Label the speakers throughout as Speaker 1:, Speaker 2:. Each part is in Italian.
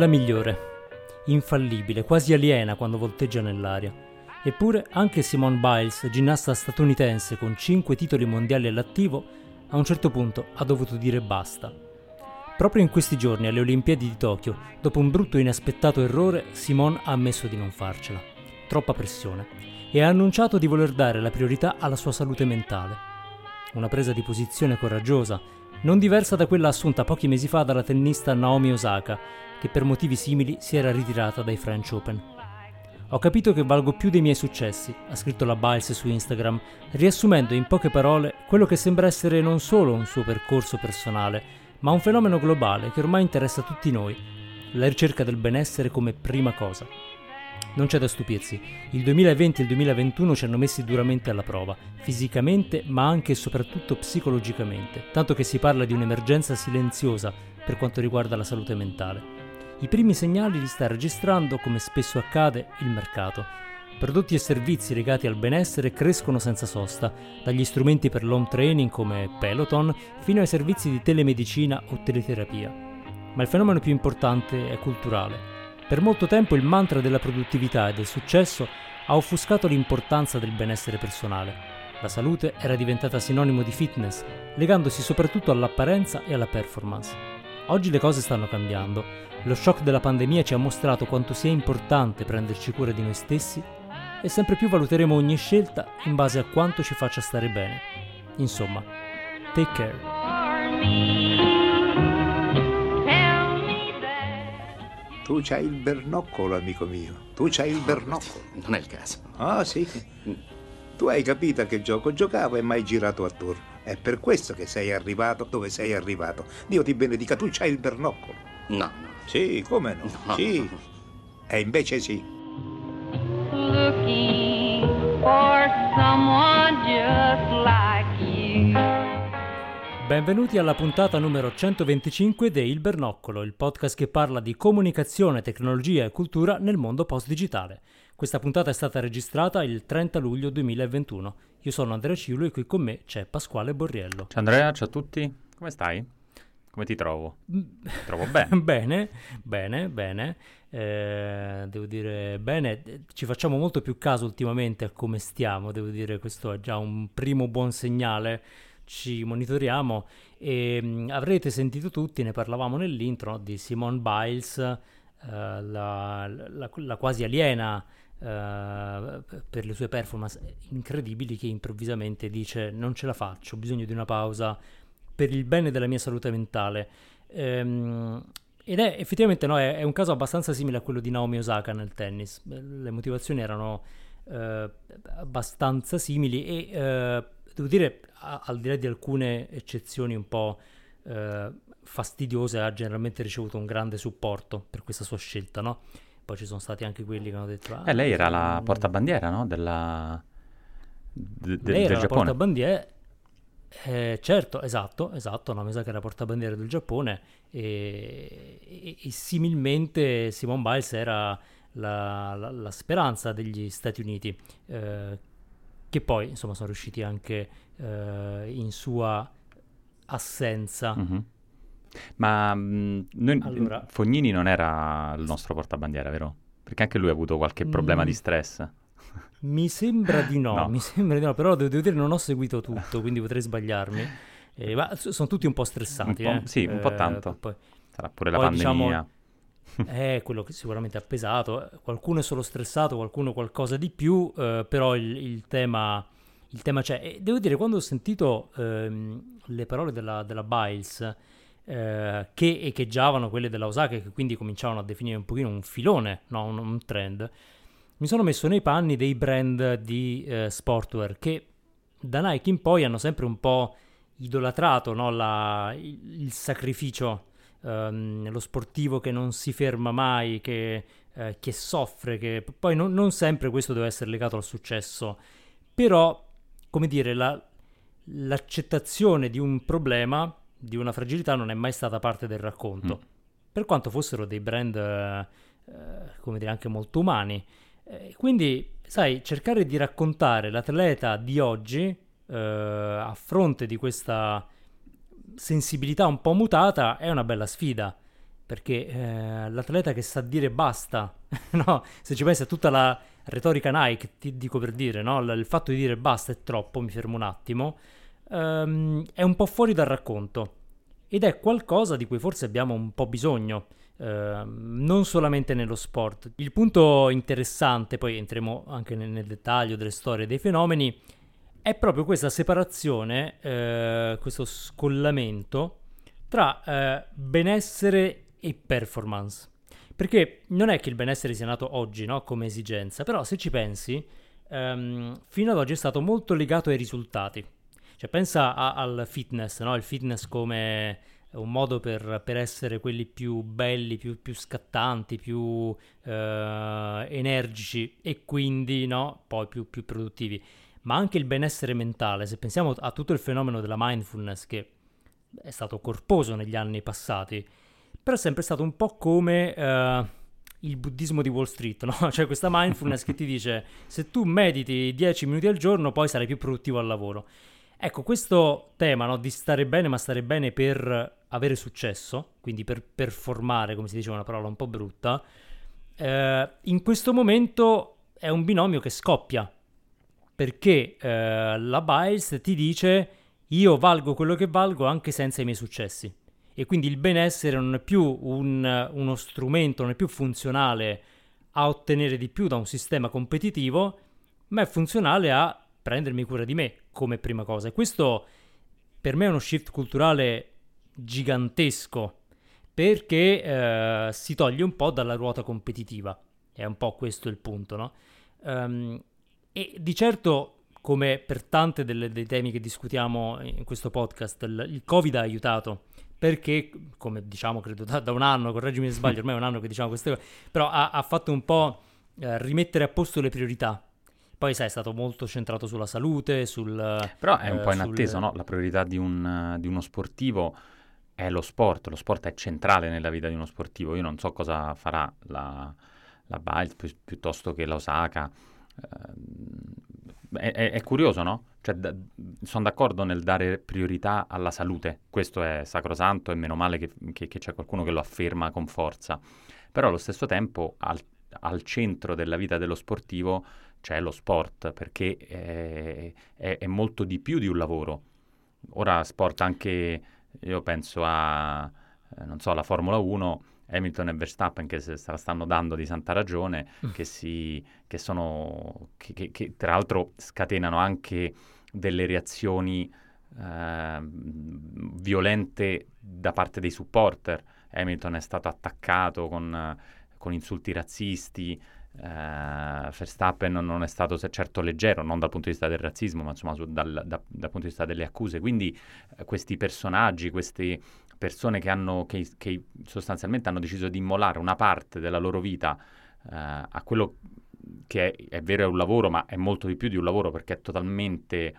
Speaker 1: la migliore, infallibile, quasi aliena quando volteggia nell'aria. Eppure anche Simone Biles, ginnasta statunitense con 5 titoli mondiali all'attivo, a un certo punto ha dovuto dire basta. Proprio in questi giorni alle Olimpiadi di Tokyo, dopo un brutto e inaspettato errore, Simone ha ammesso di non farcela. Troppa pressione. E ha annunciato di voler dare la priorità alla sua salute mentale. Una presa di posizione coraggiosa, non diversa da quella assunta pochi mesi fa dalla tennista Naomi Osaka, che per motivi simili si era ritirata dai French Open. Ho capito che valgo più dei miei successi, ha scritto la Biles su Instagram, riassumendo in poche parole quello che sembra essere non solo un suo percorso personale, ma un fenomeno globale che ormai interessa tutti noi, la ricerca del benessere come prima cosa. Non c'è da stupirsi, il 2020 e il 2021 ci hanno messi duramente alla prova, fisicamente ma anche e soprattutto psicologicamente, tanto che si parla di un'emergenza silenziosa per quanto riguarda la salute mentale. I primi segnali li sta registrando, come spesso accade, il mercato. Prodotti e servizi legati al benessere crescono senza sosta, dagli strumenti per l'home training come Peloton fino ai servizi di telemedicina o teleterapia. Ma il fenomeno più importante è culturale. Per molto tempo il mantra della produttività e del successo ha offuscato l'importanza del benessere personale. La salute era diventata sinonimo di fitness, legandosi soprattutto all'apparenza e alla performance. Oggi le cose stanno cambiando. Lo shock della pandemia ci ha mostrato quanto sia importante prenderci cura di noi stessi e sempre più valuteremo ogni scelta in base a quanto ci faccia stare bene. Insomma, take care.
Speaker 2: Tu c'hai il bernoccolo, amico mio. Tu c'hai il bernoccolo.
Speaker 3: Non è il caso.
Speaker 2: Ah, sì. Tu hai capito a che gioco giocavo e mai girato attorno. È per questo che sei arrivato dove sei arrivato. Dio ti benedica, tu c'hai il bernoccolo.
Speaker 3: No, no.
Speaker 2: Sì, come no?
Speaker 3: No.
Speaker 2: Sì. E invece sì.
Speaker 4: looking for someone just like you.
Speaker 1: Benvenuti alla puntata numero 125 di Il Bernoccolo, il podcast che parla di comunicazione, tecnologia e cultura nel mondo post-digitale. Questa puntata è stata registrata il 30 luglio 2021. Io sono Andrea Ciulo e qui con me c'è Pasquale Borriello.
Speaker 5: Ciao Andrea, ciao a tutti. Come stai? Come ti trovo? Ti trovo bene.
Speaker 1: bene, bene, bene. Eh, devo dire bene, ci facciamo molto più caso ultimamente a come stiamo, devo dire questo è già un primo buon segnale, ci monitoriamo e mh, avrete sentito tutti, ne parlavamo nell'intro, no, di Simone Biles, eh, la, la- la quasi aliena eh, per le sue performance incredibili che improvvisamente dice non ce la faccio, ho bisogno di una pausa per il bene della mia salute mentale. Ehm, ed è effettivamente no, è, è un caso abbastanza simile a quello di Naomi Osaka nel tennis. Le motivazioni erano eh, abbastanza simili e eh, devo dire, a- al di là di alcune eccezioni un po' fastidiose, ha generalmente ricevuto un grande supporto per questa sua scelta, no? Poi ci sono stati anche quelli che hanno detto... "Ah,
Speaker 5: Eh, lei era la portabandiera, no? Della... de- de-
Speaker 1: lei era la
Speaker 5: Giappone.
Speaker 1: portabandiera. Eh, certo, esatto, esatto, no, mi sa che era portabandiera del Giappone e, e- e similmente Simone Biles era la, la- la speranza degli Stati Uniti, eh, che poi insomma sono riusciti anche eh, in sua assenza.
Speaker 5: Mhm. Ma mh, noi-
Speaker 1: Allora-
Speaker 5: Fognini non era il nostro portabandiera, vero? Perché anche lui ha avuto qualche problema
Speaker 1: Mm.
Speaker 5: di stress.
Speaker 1: Mi sembra di no,
Speaker 5: No.
Speaker 1: mi sembra di no, però devo, devo dire non ho seguito tutto, quindi potrei sbagliarmi. Eh, ma sono tutti un po' stressati,
Speaker 5: Un po'-
Speaker 1: eh.
Speaker 5: sì, un po'
Speaker 1: Eh,
Speaker 5: tanto.
Speaker 1: poi-
Speaker 5: Sarà pure la
Speaker 1: Poi, diciamo,
Speaker 5: pandemia.
Speaker 1: È quello che sicuramente ha pesato. Qualcuno è solo stressato, qualcuno qualcosa di più, eh, però il, il tema, il tema c'è. E devo dire, quando ho sentito ehm, le parole della, della Biles, eh, che echeggiavano quelle della Osaka, e che quindi cominciavano a definire un pochino un filone, no? un, un trend, mi sono messo nei panni dei brand di eh, sportwear che da Nike in poi hanno sempre un po' idolatrato no? La- il, il sacrificio ehm, lo sportivo che non si ferma mai, che, eh, che soffre, che poi non, non sempre questo deve essere legato al successo, però, come dire, la- l'accettazione di un problema, di una fragilità, non è mai stata parte del racconto.
Speaker 5: Mm.
Speaker 1: Per quanto fossero dei brand, eh, eh, come dire, anche molto umani. Eh, quindi, sai, cercare di raccontare l'atleta di oggi eh, a fronte di questa sensibilità un po' mutata è una bella sfida. perché eh, l'atleta che sa dire basta, no? se ci pensi a tutta la retorica Nike, ti dico per dire, no? il fatto di dire basta è troppo, mi fermo un attimo, ehm, è un po' fuori dal racconto ed è qualcosa di cui forse abbiamo un po' bisogno. Uh, non solamente nello sport. Il punto interessante, poi entriamo anche nel, nel, dettaglio delle storie dei fenomeni, è proprio questa separazione, uh, questo scollamento tra uh, benessere e performance. Perché non è che il benessere sia nato oggi no? come esigenza, però se ci pensi, um, fino ad oggi è stato molto legato ai risultati. Cioè pensa a, al fitness, no? il fitness come un modo per, per essere quelli più belli, più, più scattanti, più uh, energici e quindi no? poi più, più produttivi. Ma anche il benessere mentale, se pensiamo a tutto il fenomeno della mindfulness che è stato corposo negli anni passati, però è sempre stato un po' come uh, il buddismo di Wall Street, no? Cioè questa mindfulness che ti dice se tu mediti 10 minuti al giorno poi sarai più produttivo al lavoro. Ecco, questo tema no, di stare bene, ma stare bene per avere successo, quindi per performare, come si diceva una parola un po' brutta, eh, in questo momento è un binomio che scoppia, perché eh, la Biles ti dice io valgo quello che valgo anche senza i miei successi. E quindi il benessere non è più un, uno strumento, non è più funzionale a ottenere di più da un sistema competitivo, ma è funzionale a prendermi cura di me come prima cosa. E questo per me è uno shift culturale gigantesco perché eh, si toglie un po' dalla ruota competitiva. È un po' questo il punto, no? Um, e di certo come per tante delle, dei temi che discutiamo in questo podcast, il, il, Covid ha aiutato perché, come diciamo, credo da, da, un anno, correggimi se sbaglio, ormai è un anno che diciamo queste cose, però ha, ha fatto un po' eh, rimettere a posto le priorità. Poi, sai, è stato molto centrato sulla salute, sul...
Speaker 5: Però è un eh, po' inatteso, sul... no? La priorità di, un, di uno sportivo è lo sport, lo sport è centrale nella vita di uno sportivo. Io non so cosa farà la, la Biles pi- piuttosto che l'Osaka. Eh, è, è, è, curioso, no? Cioè, d- sono d'accordo nel dare priorità alla salute, questo è sacrosanto e meno male che, che, che c'è qualcuno che lo afferma con forza. Però allo stesso tempo al, al centro della vita dello sportivo c'è lo sport, perché è, è, è molto di più di un lavoro. Ora sport anche io penso a, eh, non so, la Formula 1, Hamilton e Verstappen che se la stanno dando di santa ragione, mm. che, si, che, sono, che, che, che, tra l'altro scatenano anche delle reazioni eh, violente da parte dei supporter. Hamilton è stato attaccato con, con insulti razzisti, Uh, Verstappen non è stato certo leggero, non dal punto di vista del razzismo, ma insomma su, dal, da, dal, punto di vista delle accuse. Quindi uh, questi personaggi, queste persone che, hanno, che, che, sostanzialmente hanno deciso di immolare una parte della loro vita uh, a quello che è, è, vero è un lavoro, ma è molto di più di un lavoro perché è totalmente,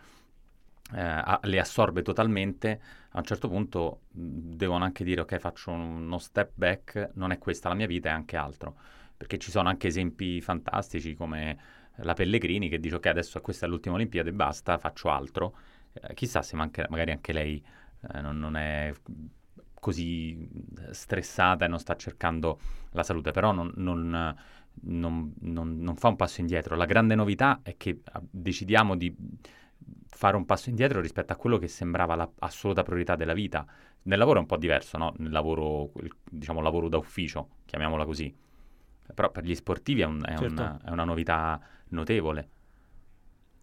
Speaker 5: a, le assorbe totalmente, a un certo punto devono anche dire ok faccio uno step back, non è questa la mia vita, è anche altro perché ci sono anche esempi fantastici come la Pellegrini che dice ok adesso questa è l'ultima Olimpiade e basta, faccio altro. Eh, chissà se manca, magari anche lei eh, non, non, è così stressata e non sta cercando la salute, però non, non, non fa un passo indietro. La grande novità è che ah, decidiamo di fare un passo indietro rispetto a quello che sembrava l'assoluta priorità della vita. Nel lavoro è un po' diverso, no? Nel lavoro, diciamo, lavoro da ufficio, chiamiamola così però per gli sportivi è, un, è, certo. una, è una novità notevole.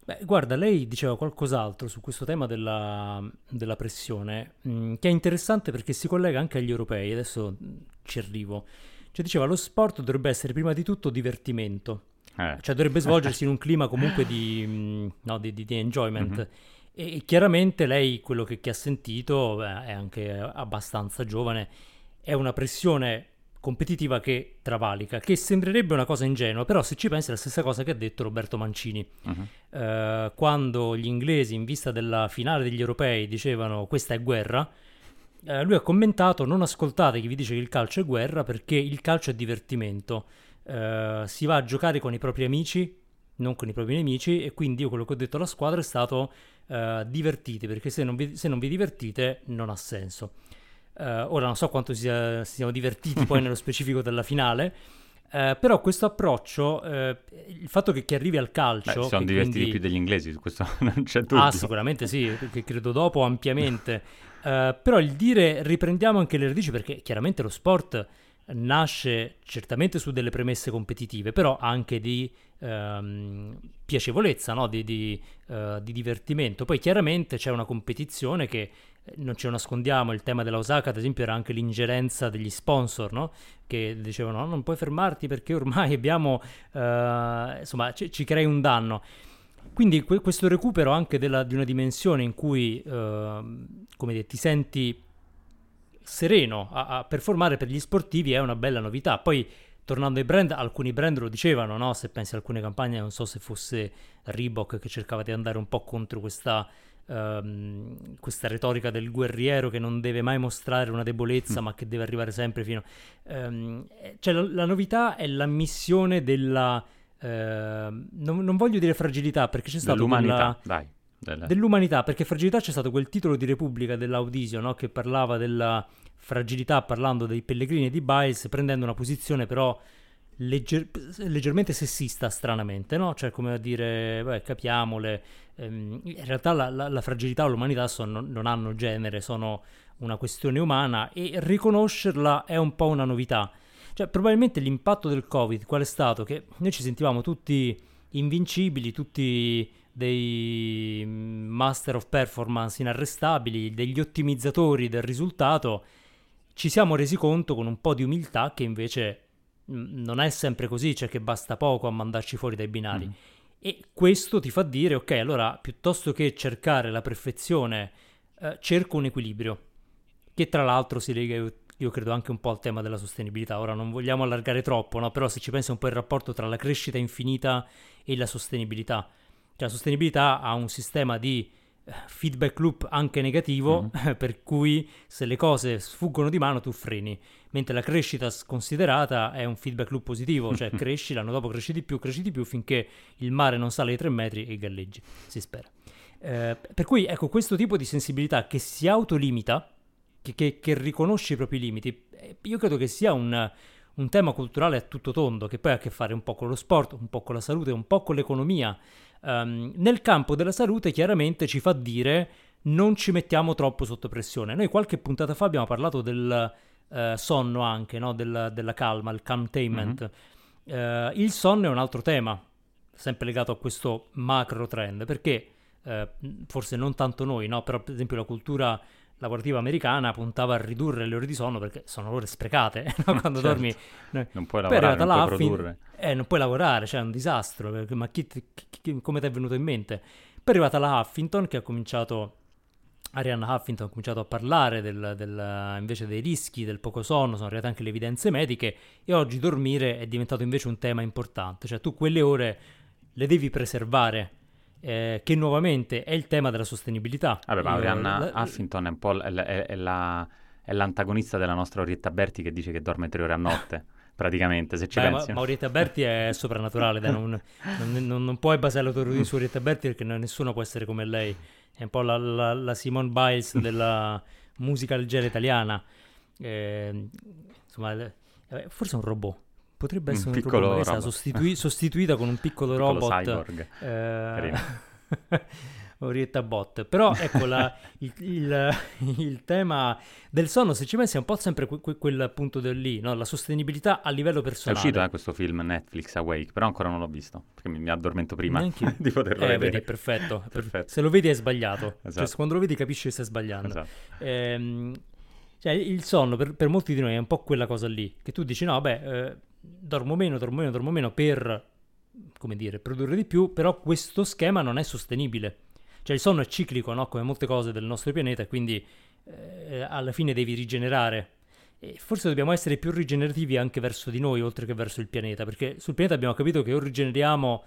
Speaker 1: Beh, guarda, lei diceva qualcos'altro su questo tema della, della pressione, mh, mm, che è interessante perché si collega anche agli europei, adesso mm, ci arrivo. Cioè diceva, lo sport dovrebbe essere prima di tutto divertimento, eh. cioè dovrebbe svolgersi in un clima comunque di, mh, mm, no, di, di, di enjoyment. Mm-hmm. E, e, chiaramente lei, quello che, che ha sentito, beh, è anche abbastanza giovane, è una pressione competitiva che travalica, che sembrerebbe una cosa ingenua, però se ci pensi è la stessa cosa che ha detto Roberto Mancini. Uh-huh. Eh, quando gli inglesi in vista della finale degli europei dicevano questa è guerra, eh, lui ha commentato non ascoltate chi vi dice che il calcio è guerra perché il calcio è divertimento. Eh, si va a giocare con i propri amici, non con i propri nemici e quindi io quello che ho detto alla squadra è stato uh, divertite perché se non, vi, se non vi divertite non ha senso. Eh, ora non so quanto sia, si siano divertiti poi nello specifico della finale. Eh, però questo approccio, eh, il fatto che, che, arrivi al calcio...
Speaker 5: Beh, si sono divertiti quindi... più degli inglesi, su questo non c'è dubbio.
Speaker 1: Ah, sicuramente sì, che credo dopo ampiamente. uh, però il dire riprendiamo anche le radici, perché chiaramente lo sport nasce certamente su delle premesse competitive, però anche di um, piacevolezza, no? di, di, uh, di divertimento. Poi chiaramente c'è una competizione che non lo nascondiamo, il tema della Osaka, ad esempio, era anche l'ingerenza degli sponsor, no? Che dicevano: no, non puoi fermarti perché ormai abbiamo, uh, insomma, ci, ci, crei un danno. Quindi que- questo recupero anche della, di una dimensione in cui, come dire, ti senti sereno a, a, performare per gli sportivi è una bella novità. Poi, tornando ai brand, alcuni brand lo dicevano, no? Se pensi a alcune campagne, non so se fosse Reebok che cercava di andare un po' contro questa um, questa retorica del guerriero che non deve mai mostrare una debolezza, mm. ma che deve arrivare sempre fino. Um, cioè, la, la, novità è l'ammissione della. Uh, non, non, voglio dire fragilità perché c'è stato
Speaker 5: dell'umanità, quella, dai,
Speaker 1: delle... dell'umanità perché fragilità c'è stato quel titolo di Repubblica dell'Audisio no? che parlava della fragilità parlando dei pellegrini di Biles prendendo una posizione però legger- leggermente sessista stranamente no? cioè come a dire beh capiamole ehm, in realtà la, la, la, fragilità o l'umanità sono, non hanno genere, sono una questione umana e riconoscerla è un po' una novità. Cioè, probabilmente l'impatto del Covid qual è stato? Che noi ci sentivamo tutti invincibili, tutti dei master of performance inarrestabili, degli ottimizzatori del risultato, ci siamo resi conto con un po' di umiltà che invece non è sempre così, cioè che basta poco a mandarci fuori dai binari. Mm. E questo ti fa dire, ok, allora piuttosto che cercare la perfezione, eh, cerco un equilibrio, che tra l'altro si lega, io, io, credo, anche un po' al tema della sostenibilità. Ora non vogliamo allargare troppo, no? però se ci pensi un po' il rapporto tra la crescita infinita e la sostenibilità. Cioè la sostenibilità ha un sistema di feedback loop anche negativo, mm-hmm. per cui se le cose sfuggono di mano tu freni, mentre la crescita considerata è un feedback loop positivo, cioè cresci, l'anno dopo cresci di più, cresci di più finché il mare non sale ai tre metri e galleggi, si spera. Eh, per cui ecco questo tipo di sensibilità che si autolimita, che, che, che riconosce i propri limiti, eh, io credo che sia un, un tema culturale a tutto tondo, che poi ha a che fare un po' con lo sport, un po' con la salute, un po' con l'economia. Um, nel campo della salute chiaramente ci fa dire non ci mettiamo troppo sotto pressione. Noi qualche puntata fa abbiamo parlato del uh, sonno anche, no? del, della calma, il calmtainment. Mm-hmm. Uh, il sonno è un altro tema, sempre legato a questo macro trend, perché uh, forse non tanto noi, no? però per esempio la cultura lavorativa americana puntava a ridurre le ore di sonno perché sono ore sprecate no? quando certo. dormi
Speaker 5: non puoi lavorare non puoi produrre
Speaker 1: eh, non puoi lavorare cioè è un disastro perché, ma chi, chi, chi, come ti è venuto in mente poi è arrivata la Huffington che ha cominciato Arianna Huffington ha cominciato a parlare del, del, invece dei rischi del poco sonno, sono arrivate anche le evidenze mediche e oggi dormire è diventato invece un tema importante, cioè tu quelle ore le devi preservare eh, che nuovamente è il tema della sostenibilità.
Speaker 5: Vabbè, ma Arianna la, Huffington è un po' l- è, è, la, è, l'antagonista della nostra Orietta Berti che dice che dorme tre ore a notte. praticamente, se ci Beh, pensi.
Speaker 1: Ma, ma Orietta Berti è soprannaturale, dai, non, non, non, non, puoi basare la tua su Orietta Berti perché nessuno può essere come lei. È un po' la, la, la Simone Biles della musica leggera italiana. Eh, insomma, eh, forse è un robot. Potrebbe essere un, un piccolo robot, robot. Sostitui- sostituita con un piccolo, piccolo robot.
Speaker 5: Cyborg.
Speaker 1: Eh, Orietta Bot. Però ecco la, il, il, il, tema del sonno, se ci pensi, è un po' sempre que, que, quel punto del lì, no? la sostenibilità a livello personale.
Speaker 5: È uscito eh, questo film Netflix Awake, però ancora non l'ho visto, perché mi, mi addormento prima di poterlo
Speaker 1: eh,
Speaker 5: vedere.
Speaker 1: Vedi, perfetto. perfetto. Se lo vedi è sbagliato. Esatto. Cioè, quando lo vedi capisci che stai sbagliando.
Speaker 5: Esatto.
Speaker 1: Ehm, cioè, il sonno per, per, molti di noi è un po' quella cosa lì, che tu dici no, beh, eh, dormo meno, dormo meno, dormo meno per, come dire, produrre di più, però questo schema non è sostenibile. Cioè il sonno è ciclico, no? come molte cose del nostro pianeta, quindi eh, alla fine devi rigenerare. E forse dobbiamo essere più rigenerativi anche verso di noi, oltre che verso il pianeta, perché sul pianeta abbiamo capito che o rigeneriamo,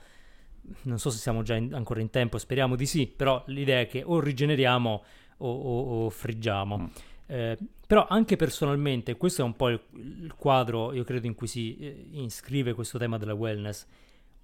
Speaker 1: non so se siamo già in, ancora in tempo, speriamo di sì, però l'idea è che o rigeneriamo o, o, o friggiamo. Mm. Eh, però anche personalmente, questo è un po' il, il quadro, io credo, in cui si eh, iscrive questo tema della wellness.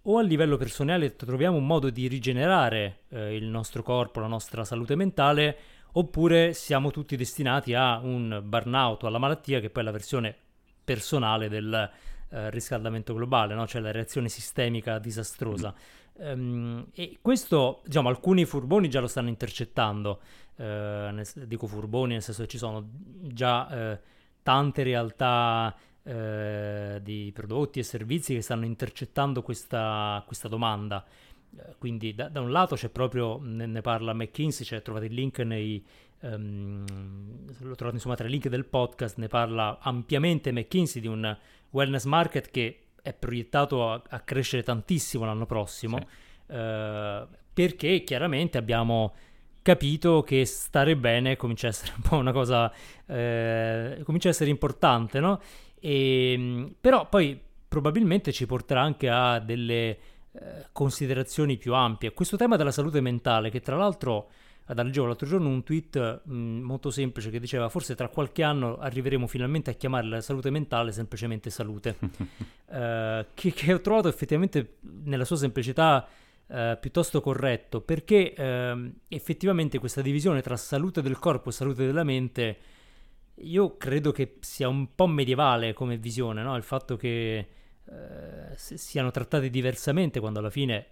Speaker 1: O a livello personale troviamo un modo di rigenerare eh, il nostro corpo, la nostra salute mentale, oppure siamo tutti destinati a un burnout alla malattia, che poi è la versione personale del eh, riscaldamento globale, no? cioè la reazione sistemica disastrosa. Um, e questo, diciamo, alcuni furboni già lo stanno intercettando, nel, dico furboni nel senso che ci sono già eh, tante realtà eh, di prodotti e servizi che stanno intercettando questa, questa domanda. Eh, quindi da, da, un lato c'è proprio, ne, ne parla McKinsey, cioè trovate il link nei, um, lo trovate insomma tra i link del podcast, ne parla ampiamente McKinsey di un wellness market che è proiettato a, a crescere tantissimo l'anno prossimo, sì. uh, perché chiaramente abbiamo capito che stare bene comincia a essere un po' una cosa, eh, comincia a essere importante, no? E, ehm, però poi probabilmente ci porterà anche a delle eh, considerazioni più ampie. Questo tema della salute mentale, che tra l'altro leggevo l'altro giorno un tweet mh, molto semplice che diceva forse tra qualche anno arriveremo finalmente a chiamare la salute mentale semplicemente salute, uh, che, che, ho trovato effettivamente nella sua semplicità uh, piuttosto corretto, perché uh, effettivamente questa divisione tra salute del corpo e salute della mente io credo che sia un po' medievale come visione, no? il fatto che eh, siano trattati diversamente quando alla fine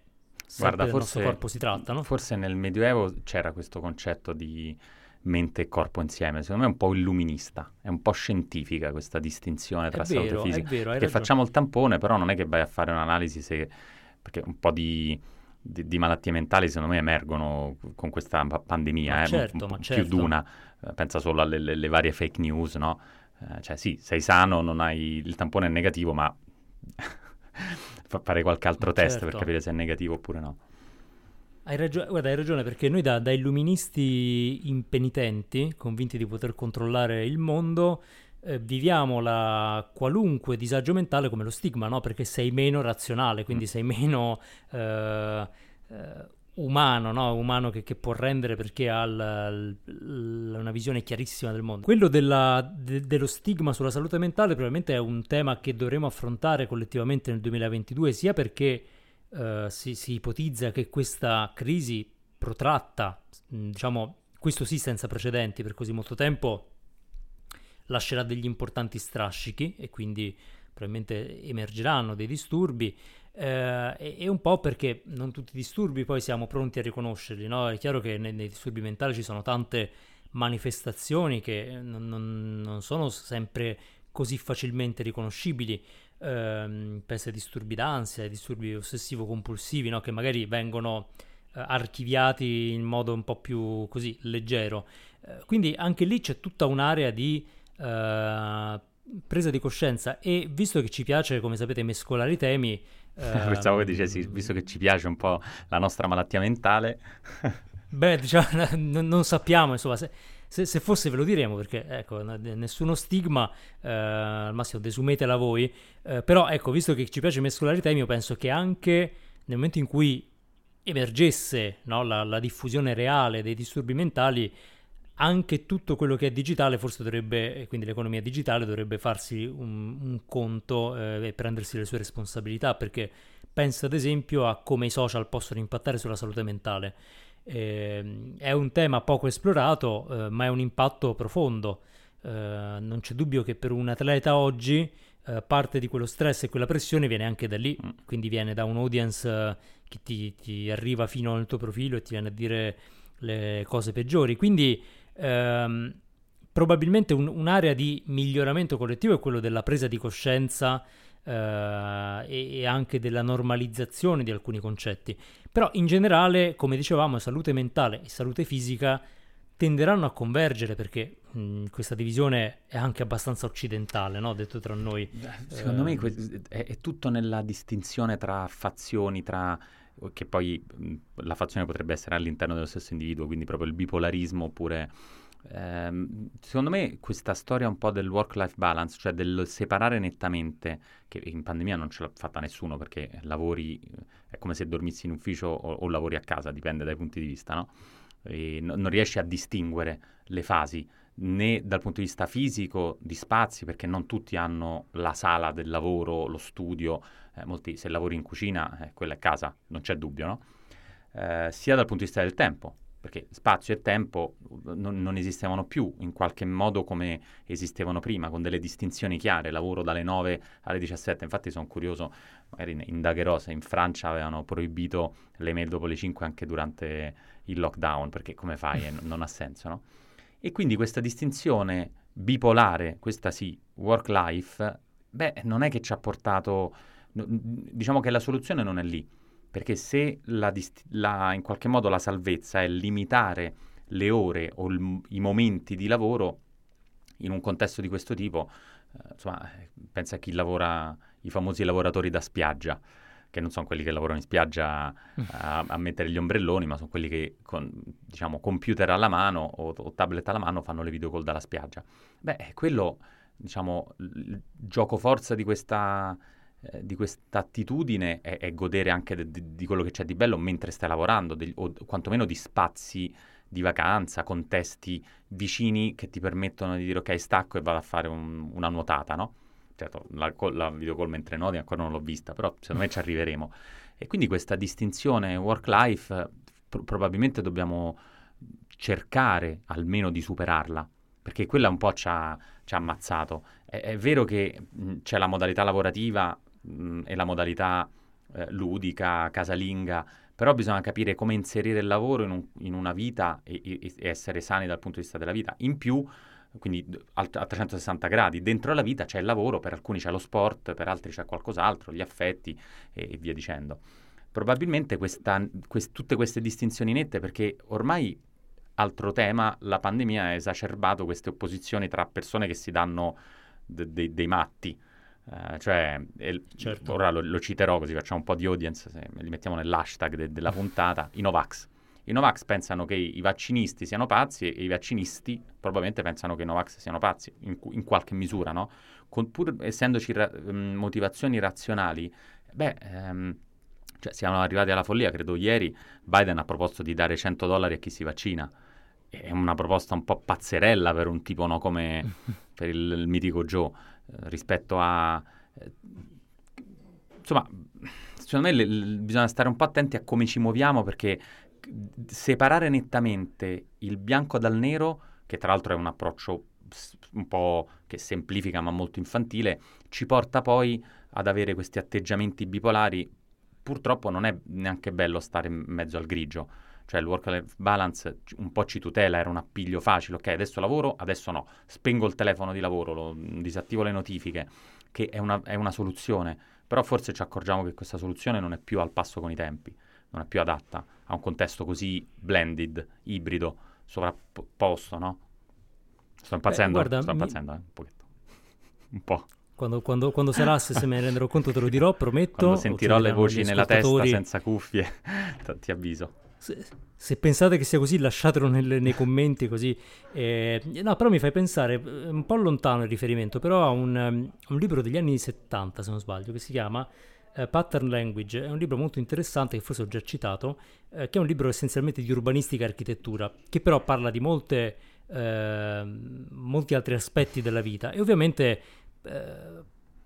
Speaker 1: Guarda, forse, corpo si tratta. No?
Speaker 5: Forse nel Medioevo c'era questo concetto di mente e corpo insieme, secondo me è un po' illuminista, è un po' scientifica questa distinzione tra è salute vero, fisica. È vero, perché ragione. facciamo il tampone, però non è che vai a fare un'analisi se... perché un po' di di, di, malattie mentali secondo me emergono con questa pandemia, eh,
Speaker 1: certo,
Speaker 5: più
Speaker 1: certo.
Speaker 5: d'una, eh, pensa solo alle le, le varie fake news, no? Eh, cioè sì, sei sano, non hai il tampone è negativo, ma fa fare qualche altro ma test certo. per capire se è negativo oppure no.
Speaker 1: Hai, ragio- guarda, hai ragione perché noi da, da illuministi impenitenti, convinti di poter controllare il mondo, eh, viviamo la qualunque disagio mentale come lo stigma, no? Perché sei meno razionale, quindi mm. sei meno eh, eh, umano, no? Umano che, che, può rendere perché ha l, l, una visione chiarissima del mondo. Quello della, de, dello stigma sulla salute mentale probabilmente è un tema che dovremo affrontare collettivamente nel 2022, sia perché eh, si, si ipotizza che questa crisi protratta, diciamo, questo sì senza precedenti per così molto tempo, lascerà degli importanti strascichi e quindi probabilmente emergeranno dei disturbi eh, e, e, un po' perché non tutti i disturbi poi siamo pronti a riconoscerli, no? È chiaro che nei, nei disturbi mentali ci sono tante manifestazioni che non, non, non sono sempre così facilmente riconoscibili. Eh, penso ai disturbi d'ansia, ai disturbi ossessivo-compulsivi, no? che magari vengono eh, archiviati in modo un po' più così leggero. Eh, quindi anche lì c'è tutta un'area di uh, presa di coscienza e visto che ci piace, come sapete, mescolare i temi...
Speaker 5: Uh, Pensavo che dicessi, visto che ci piace un po' la nostra malattia mentale...
Speaker 1: beh, diciamo, n- non sappiamo, insomma, se, se, se, fosse ve lo diremo, perché, ecco, n- nessuno stigma, uh, al massimo desumetela voi, uh, però, ecco, visto che ci piace mescolare i temi, io penso che anche nel momento in cui emergesse no, la, la diffusione reale dei disturbi mentali, anche tutto quello che è digitale forse dovrebbe, quindi l'economia digitale dovrebbe farsi un, un conto eh, e prendersi le sue responsabilità perché pensa ad esempio a come i social possono impattare sulla salute mentale. Eh, è un tema poco esplorato eh, ma è un impatto profondo. Eh, non c'è dubbio che per un atleta oggi eh, parte di quello stress e quella pressione viene anche da lì, mm. quindi viene da un audience eh, che ti, ti arriva fino al tuo profilo e ti viene a dire le cose peggiori. Quindi ehm, probabilmente un, un'area di miglioramento collettivo è quello della presa di coscienza eh, e, e, anche della normalizzazione di alcuni concetti. Però in generale, come dicevamo, salute mentale e salute fisica tenderanno a convergere perché mh, questa divisione è anche abbastanza occidentale, no? detto tra noi.
Speaker 5: Secondo eh, me ehm, è, è tutto nella distinzione tra fazioni, tra che poi mh, la fazione potrebbe essere all'interno dello stesso individuo, quindi proprio il bipolarismo oppure... Ehm, secondo me questa storia un po' del work-life balance, cioè del separare nettamente, che in pandemia non ce l'ha fatta nessuno perché lavori, è come se dormissi in ufficio o, o lavori a casa, dipende dai punti di vista, no? No, non riesci a distinguere le fasi né dal punto di vista fisico di spazi, perché non tutti hanno la sala del lavoro, lo studio, eh, molti, se lavori in cucina, eh, quella è casa, non c'è dubbio, no? Eh, sia dal punto di vista del tempo, perché spazio e tempo non, non, esistevano più in qualche modo come esistevano prima, con delle distinzioni chiare, lavoro dalle 9 alle 17, infatti sono curioso, magari indagherò se in Francia avevano proibito le mail dopo le 5 anche durante il lockdown, perché come fai? non ha senso, no? E quindi questa distinzione bipolare, questa sì, work-life, beh, non è che ci ha portato, diciamo che la soluzione non è lì, perché se la, la, in qualche modo la salvezza è limitare le ore o il, i momenti di lavoro in un contesto di questo tipo, eh, insomma, pensa a chi lavora, i famosi lavoratori da spiaggia, che non sono quelli che lavorano in spiaggia a, a mettere gli ombrelloni, ma sono quelli che con diciamo, computer alla mano o, o, tablet alla mano fanno le video call dalla spiaggia. Beh, quello, diciamo, il gioco forza di questa, eh, di questa attitudine è, è, godere anche de, de, di quello che c'è di bello mentre stai lavorando, de, o quantomeno di spazi di vacanza, contesti vicini che ti permettono di dire ok, stacco e vado a fare un, una nuotata, no? Certo la, la video call mentre noti ancora non l'ho vista, però secondo me ci arriveremo. E quindi questa distinzione work-life pr- probabilmente dobbiamo cercare almeno di superarla, perché quella un po' ci ha, ci ha ammazzato. È, è, vero che mh, c'è la modalità lavorativa mh, e la modalità eh, ludica, casalinga, però bisogna capire come inserire il lavoro in, un, in una vita e, e, e essere sani dal punto di vista della vita. In più quindi a 360 gradi. Dentro la vita c'è il lavoro, per alcuni c'è lo sport, per altri c'è qualcos'altro, gli affetti e, e via dicendo. Probabilmente questa, quest, tutte queste distinzioni nette, perché ormai, altro tema, la pandemia ha esacerbato queste opposizioni tra persone che si danno de, de, dei matti. Uh, cioè, el, certo. ora lo, lo, citerò così facciamo un po' di audience, se li mettiamo nell'hashtag de, della puntata, i Novax i Novax pensano che i vaccinisti siano pazzi e i vaccinisti probabilmente pensano che i Novax siano pazzi, in, in qualche misura, no? Con, pur essendoci ra- motivazioni razionali, beh, ehm, cioè siamo arrivati alla follia, credo ieri Biden ha proposto di dare 100 dollari a chi si vaccina. È una proposta un po' pazzerella per un tipo no, come per il, il mitico Joe, eh, rispetto a... Eh, insomma, secondo me le, le, bisogna stare un po' attenti a come ci muoviamo perché separare nettamente il bianco dal nero, che tra l'altro è un approccio un po' che semplifica ma molto infantile, ci porta poi ad avere questi atteggiamenti bipolari. Purtroppo non è neanche bello stare in mezzo al grigio, cioè il work-life balance un po' ci tutela, era un appiglio facile, ok adesso lavoro, adesso no, spengo il telefono di lavoro, lo, disattivo le notifiche, che è una, è una soluzione, però forse ci accorgiamo che questa soluzione non è più al passo con i tempi non è più adatta a un contesto così blended, ibrido, sovrapposto, no? Sto impazzendo, Beh, guarda, sto impazzendo mi... eh, un pochetto. Un po'.
Speaker 1: Quando, quando, quando sarà, se, se me ne renderò conto te lo dirò, prometto.
Speaker 5: Quando sentirò le voci nella testa senza cuffie, ti avviso.
Speaker 1: Se, se, pensate che sia così, lasciatelo nel, nei commenti così. Eh, no, però mi fai pensare, eh, un po' lontano il riferimento, però a un, um, un libro degli anni 70, se non sbaglio, che si chiama eh, Pattern Language è un libro molto interessante che forse ho già citato, eh, che è un libro essenzialmente di urbanistica e architettura, che però parla di molte, eh, molti altri aspetti della vita e ovviamente eh,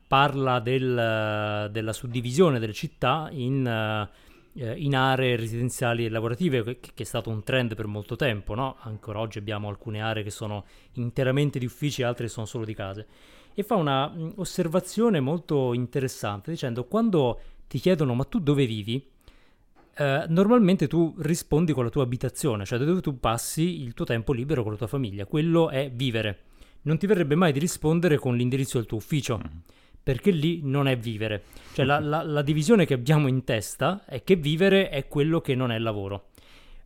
Speaker 1: parla del, della suddivisione delle città in, eh, in, aree residenziali e lavorative, che, che, è stato un trend per molto tempo, no? ancora oggi abbiamo alcune aree che sono interamente di uffici, altre sono solo di case e fa una mh, osservazione molto interessante dicendo quando ti chiedono ma tu dove vivi, eh, normalmente tu rispondi con la tua abitazione, cioè dove tu passi il tuo tempo libero con la tua famiglia, quello è vivere. Non ti verrebbe mai di rispondere con l'indirizzo del tuo ufficio. Mm-hmm. Perché lì non è vivere. Cioè la, la, la divisione che abbiamo in testa è che vivere è quello che non è lavoro.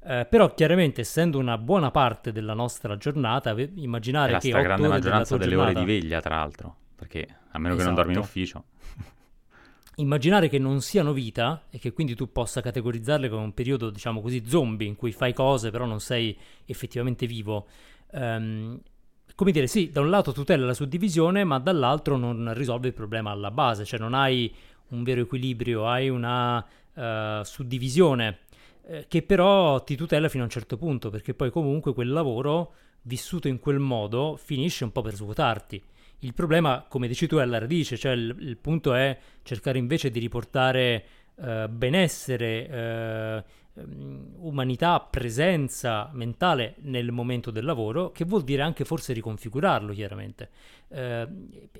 Speaker 1: Eh, però chiaramente essendo una buona parte della nostra giornata, immaginare che...
Speaker 5: La grande maggioranza delle giornata... ore di veglia, tra l'altro, perché a meno esatto. che non dormi in esatto. ufficio.
Speaker 1: Immaginare che non siano vita e che quindi tu possa categorizzarle come un periodo, diciamo così, zombie, in cui fai cose però non sei effettivamente vivo. Um, come dire, sì, da un lato tutela la suddivisione, ma dall'altro non risolve il problema alla base, cioè non hai un vero equilibrio, hai una uh, suddivisione eh, che però ti tutela fino a un certo punto, perché poi comunque quel lavoro vissuto in quel modo finisce un po' per svuotarti. Il problema, come dici tu, è alla radice, cioè il, il punto è cercare invece di riportare eh, benessere, eh, ehm, umanità, presenza mentale nel momento del lavoro, che vuol dire anche forse riconfigurarlo chiaramente. Eh,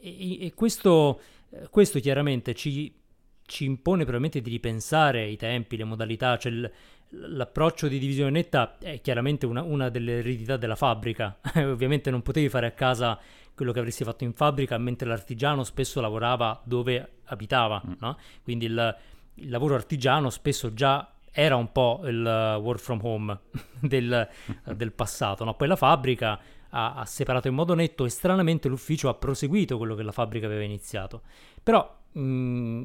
Speaker 1: e, e questo, eh, questo, chiaramente ci, ci, impone probabilmente di ripensare i tempi, le modalità, cioè il, l'approccio di divisione netta è chiaramente una, una delle eredità della fabbrica. Ovviamente non potevi fare a casa quello che avresti fatto in fabbrica, mentre l'artigiano spesso lavorava dove abitava, mm. no? Quindi il, il, lavoro artigiano spesso già era un po' il work from home del, del passato, no? Poi la fabbrica ha, ha, separato in modo netto e stranamente l'ufficio ha proseguito quello che la fabbrica aveva iniziato. Però mh,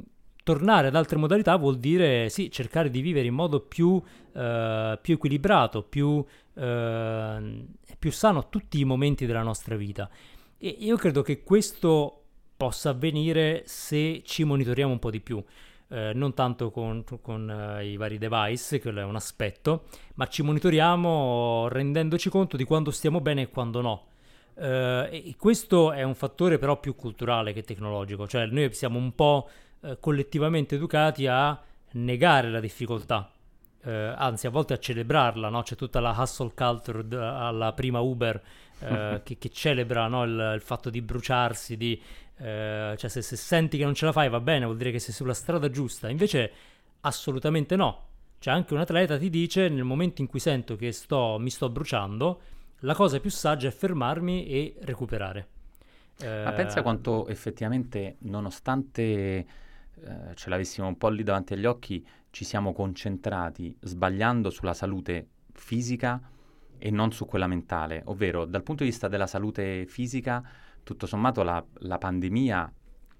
Speaker 1: tornare ad altre modalità vuol dire sì, cercare di vivere in modo più, eh, più equilibrato, più, eh, più sano tutti i momenti della nostra vita. E io credo che questo possa avvenire se ci monitoriamo un po' di più. Eh, non tanto con, con uh, i vari device, quello è un aspetto, ma ci monitoriamo rendendoci conto di quando stiamo bene e quando no. Uh, e questo è un fattore però più culturale che tecnologico, cioè noi siamo un po' uh, collettivamente educati a negare la difficoltà, anzi a volte a celebrarla, no? c'è tutta la hustle culture d- alla prima Uber eh, che, che, celebra no, il, il, fatto di bruciarsi, di, eh, cioè se, se, senti che non ce la fai va bene, vuol dire che sei sulla strada giusta. Invece assolutamente no. Cioè anche un atleta ti dice nel momento in cui sento che sto, mi sto bruciando, la cosa più saggia è fermarmi e recuperare.
Speaker 5: Eh, Ma pensa quanto effettivamente, nonostante eh, ce l'avessimo un po' lì davanti agli occhi, ci siamo concentrati sbagliando sulla salute fisica e non su quella mentale, ovvero dal punto di vista della salute fisica, tutto sommato la, la pandemia,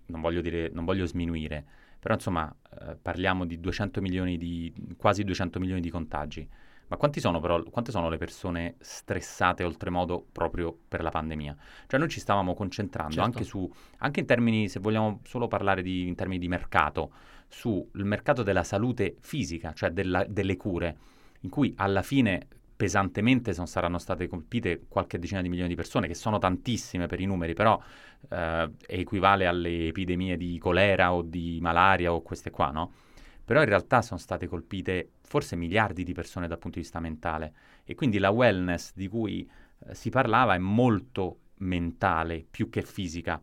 Speaker 5: non voglio, dire, non voglio sminuire, però insomma eh, parliamo di 200 milioni di, quasi 200 milioni di contagi, ma quanti sono però, quante sono le persone stressate oltremodo proprio per la pandemia? Cioè noi ci stavamo concentrando certo. anche su, anche in termini, se vogliamo solo parlare di, in termini di mercato, sul mercato della salute fisica, cioè della, delle cure, in cui alla fine pesantemente sono, saranno state colpite qualche decina di milioni di persone, che sono tantissime per i numeri, però eh, equivale alle epidemie di colera o di malaria o queste qua, no? Però in realtà sono state colpite forse miliardi di persone dal punto di vista mentale e quindi la wellness di cui eh, si parlava è molto mentale più che fisica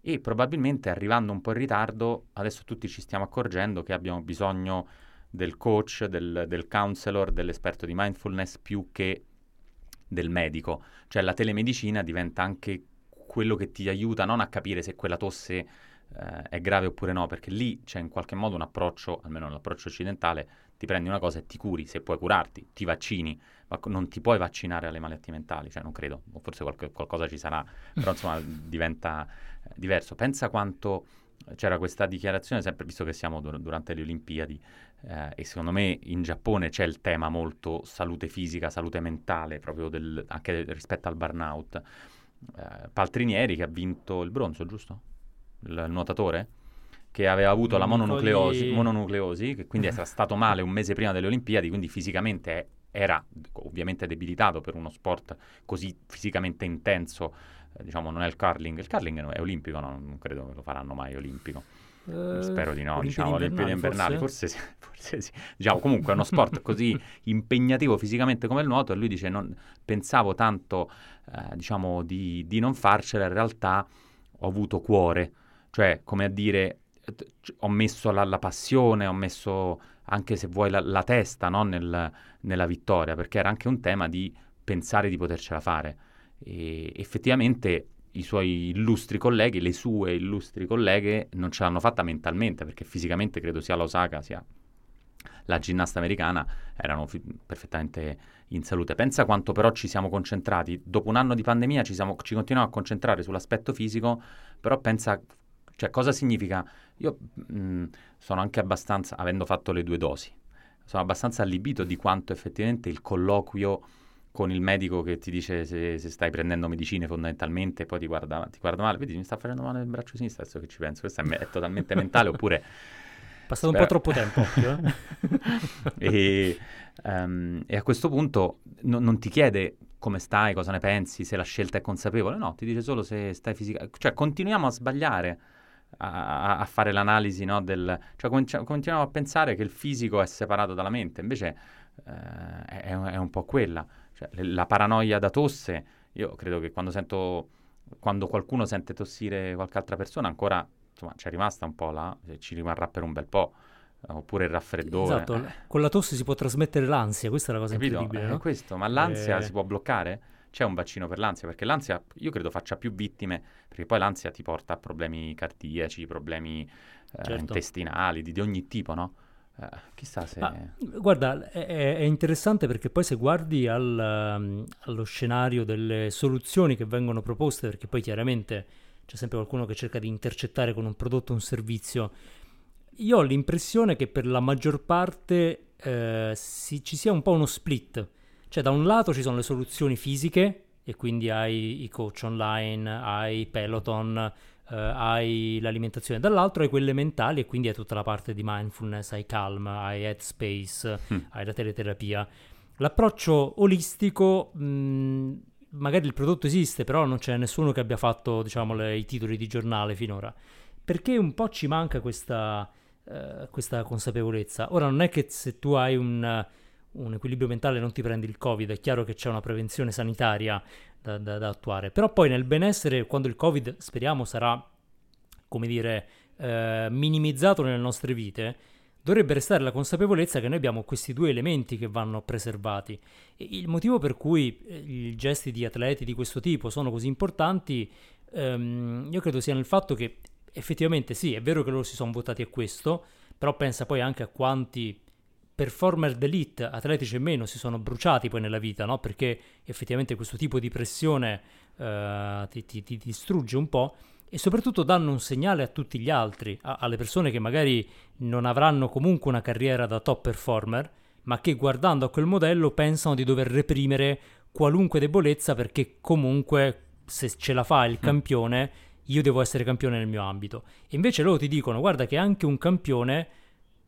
Speaker 5: e probabilmente arrivando un po' in ritardo adesso tutti ci stiamo accorgendo che abbiamo bisogno del coach, del, del counselor, dell'esperto di mindfulness più che del medico. Cioè la telemedicina diventa anche quello che ti aiuta non a capire se quella tosse eh, è grave oppure no, perché lì c'è in qualche modo un approccio, almeno l'approccio occidentale, ti prendi una cosa e ti curi, se puoi curarti, ti vaccini, ma non ti puoi vaccinare alle malattie mentali, cioè non credo, forse qualche, qualcosa ci sarà, però insomma diventa eh, diverso. Pensa quanto c'era questa dichiarazione, sempre visto che siamo dur- durante le Olimpiadi, eh, e secondo me in Giappone c'è il tema molto salute fisica, salute mentale, proprio del, anche rispetto al burnout. Eh, Paltrinieri che ha vinto il bronzo, giusto? Il, nuotatore? Che aveva avuto la mononucleosi, mononucleosi, che quindi era stato male un mese prima delle Olimpiadi, quindi fisicamente era ovviamente debilitato per uno sport così fisicamente intenso eh, diciamo non è il curling, il curling è olimpico, no? non credo che lo faranno mai olimpico. Uh, Spero di no, Olimpiadi diciamo, Olimpiadi invernali, forse? Forse, forse, sì. Diciamo, comunque è uno sport così impegnativo fisicamente come il nuoto e lui dice, non, pensavo tanto, eh, diciamo, di, di, non farcela, in realtà ho avuto cuore, cioè, come a dire, ho messo la, la passione, ho messo anche, se vuoi, la, la testa no? Nel, nella vittoria, perché era anche un tema di pensare di potercela fare. E effettivamente i suoi illustri colleghi, le sue illustri colleghe non ce l'hanno fatta mentalmente perché fisicamente credo sia l'Osaka sia la ginnasta americana erano fi- perfettamente in salute. Pensa quanto però ci siamo concentrati, dopo un anno di pandemia ci, siamo, ci continuiamo a concentrare sull'aspetto fisico, però pensa, cioè cosa significa? Io mh, sono anche abbastanza, avendo fatto le due dosi, sono abbastanza allibito di quanto effettivamente il colloquio con il medico che ti dice se, se, stai prendendo medicine fondamentalmente, poi ti guarda, ti guarda male, vedi mi sta facendo male il braccio sinistro adesso che ci penso, questo è, è totalmente mentale oppure...
Speaker 1: Passato spero... un po' troppo tempo.
Speaker 5: e, um, e, a questo punto no, non ti chiede come stai, cosa ne pensi, se la scelta è consapevole, no, ti dice solo se stai fisicamente... Cioè continuiamo a sbagliare a, a fare l'analisi no, del... Cioè continuiamo a pensare che il fisico è separato dalla mente, invece eh, è, è, un po' quella. Cioè, la paranoia da tosse, io credo che quando sento, quando qualcuno sente tossire qualche altra persona, ancora, insomma, c'è rimasta un po' là, ci rimarrà per un bel po' oppure il raffreddore.
Speaker 1: Esatto, eh. con la tosse si può trasmettere l'ansia, questa è la cosa Capito? incredibile.
Speaker 5: È
Speaker 1: no?
Speaker 5: questo, ma l'ansia eh... si può bloccare? C'è un vaccino per l'ansia, perché l'ansia io credo faccia più vittime, perché poi l'ansia ti porta a problemi cardiaci, problemi eh, certo. intestinali, di, di, ogni tipo, no? Eh, chissà se... Ah,
Speaker 1: guarda, è, è, interessante perché poi se guardi al, um, allo scenario delle soluzioni che vengono proposte, perché poi chiaramente c'è sempre qualcuno che cerca di intercettare con un prodotto o un servizio, io ho l'impressione che per la maggior parte eh, si, ci sia un po' uno split. Cioè, da un lato ci sono le soluzioni fisiche, e quindi hai i coach online, hai Peloton, eh, hai l'alimentazione, dall'altro hai quelle mentali e quindi hai tutta la parte di mindfulness, hai Calm, hai Headspace, mm. hai la teleterapia. L'approccio olistico, mh, magari il prodotto esiste, però non c'è nessuno che abbia fatto, diciamo, le, i titoli di giornale finora. Perché un po' ci manca questa eh, questa consapevolezza. Ora non è che se tu hai un, un, equilibrio mentale non ti prendi il Covid, è chiaro che c'è una prevenzione sanitaria da, da, da attuare, però poi nel benessere, quando il Covid speriamo sarà, come dire, eh, minimizzato nelle nostre vite, dovrebbe restare la consapevolezza che noi abbiamo questi due elementi che vanno preservati. Il motivo per cui eh, i gesti di atleti di questo tipo sono così importanti, ehm, io credo sia nel fatto che effettivamente sì, è vero che loro si sono votati a questo, però pensa poi anche a quanti performer d'elite, atletici e meno, si sono bruciati poi nella vita, no? Perché effettivamente questo tipo di pressione uh, ti, ti, ti, distrugge un po' e soprattutto danno un segnale a tutti gli altri, a, alle persone che magari non avranno comunque una carriera da top performer, ma che guardando a quel modello pensano di dover reprimere qualunque debolezza perché comunque se ce la fa il mm. campione io devo essere campione nel mio ambito. E invece loro ti dicono, guarda che anche un campione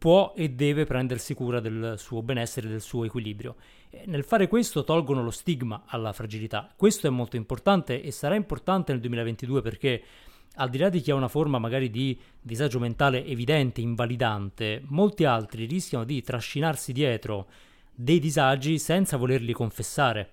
Speaker 1: può e deve prendersi cura del suo benessere, del suo equilibrio. Nel fare questo tolgono lo stigma alla fragilità. Questo è molto importante e sarà importante nel 2022 perché al di là di chi ha una forma magari di disagio mentale evidente, invalidante, molti altri rischiano di trascinarsi dietro dei disagi senza volerli confessare.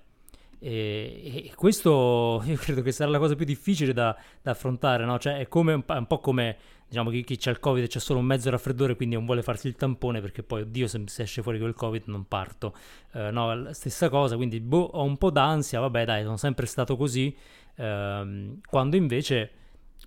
Speaker 1: E, e, questo io credo che sarà la cosa più difficile da, da affrontare, no? Cioè è, come, un, un po' come diciamo chi, chi c'ha il covid c'è solo un mezzo raffreddore quindi non vuole farsi il tampone perché poi oddio se, se esce fuori col covid non parto uh, no la stessa cosa quindi boh, ho un po' d'ansia vabbè dai sono sempre stato così uh, quando invece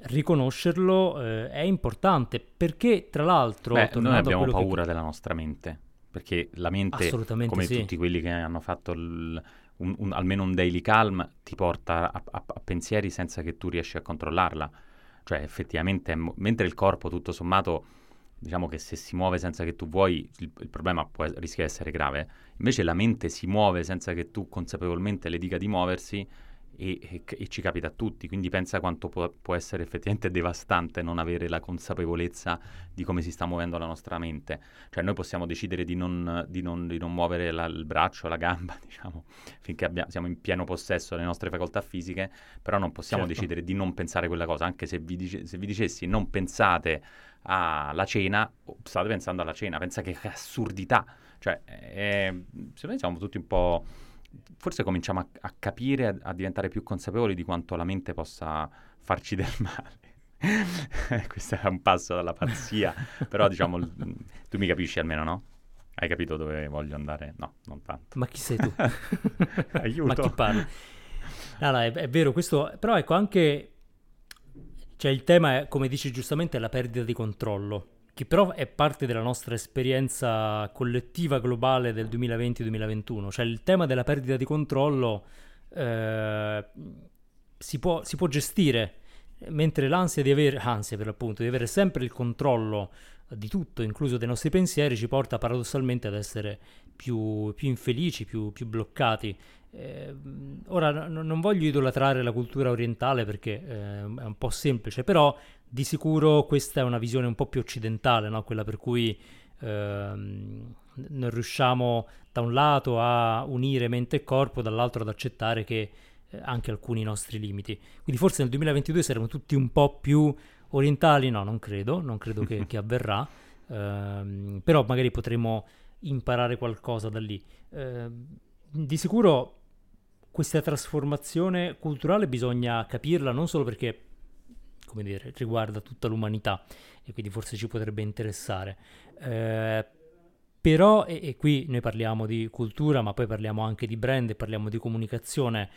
Speaker 1: riconoscerlo uh, è importante perché tra l'altro
Speaker 5: Beh, noi abbiamo paura che... della nostra mente perché la mente come sì. tutti quelli che hanno fatto il un, un, almeno un daily calm ti porta a, a, a, pensieri senza che tu riesci a controllarla. Cioè effettivamente, mentre il corpo tutto sommato, diciamo che se si muove senza che tu vuoi, il, il problema può, rischia di essere grave, invece la mente si muove senza che tu consapevolmente le dica di muoversi e, e, e, ci capita a tutti, quindi pensa quanto può, può, essere effettivamente devastante non avere la consapevolezza di come si sta muovendo la nostra mente. Cioè noi possiamo decidere di non, di non, di non muovere la, il braccio, la gamba, diciamo, finché abbiamo, siamo in pieno possesso delle nostre facoltà fisiche, però non possiamo certo. decidere di non pensare a quella cosa, anche se vi, dice, se vi dicessi non pensate alla cena, state pensando alla cena, pensa che, assurdità. Cioè, eh, secondo me siamo tutti un po' forse cominciamo a, a capire, a, a, diventare più consapevoli di quanto la mente possa farci del male. Questo è un passo dalla pazzia, però diciamo, tu mi capisci almeno, no? Hai capito dove voglio andare? No, non tanto.
Speaker 1: Ma chi sei tu?
Speaker 5: Aiuto.
Speaker 1: Ma chi parla? No, no, è, è, vero, questo, però ecco anche, cioè il tema è, come dici giustamente, la perdita di controllo che però è parte della nostra esperienza collettiva globale del 2020-2021, cioè il tema della perdita di controllo eh, si, può, si, può, gestire, mentre l'ansia di avere, ansia per l'appunto, di avere sempre il controllo di tutto, incluso dei nostri pensieri, ci porta paradossalmente ad essere più, più infelici, più, più bloccati. Eh, ora n- non voglio idolatrare la cultura orientale perché eh, è un po' semplice, però di sicuro questa è una visione un po' più occidentale, no? quella per cui ehm, non riusciamo da un lato a unire mente e corpo, dall'altro ad accettare che eh, anche alcuni nostri limiti. Quindi forse nel 2022 saremo tutti un po' più orientali, no, non credo, non credo che, che avverrà, ehm, però magari potremo imparare qualcosa da lì. Eh, di sicuro questa trasformazione culturale bisogna capirla non solo perché, come dire, riguarda tutta l'umanità e quindi forse ci potrebbe interessare. Eh, però, e, e, qui noi parliamo di cultura, ma poi parliamo anche di brand e parliamo di comunicazione,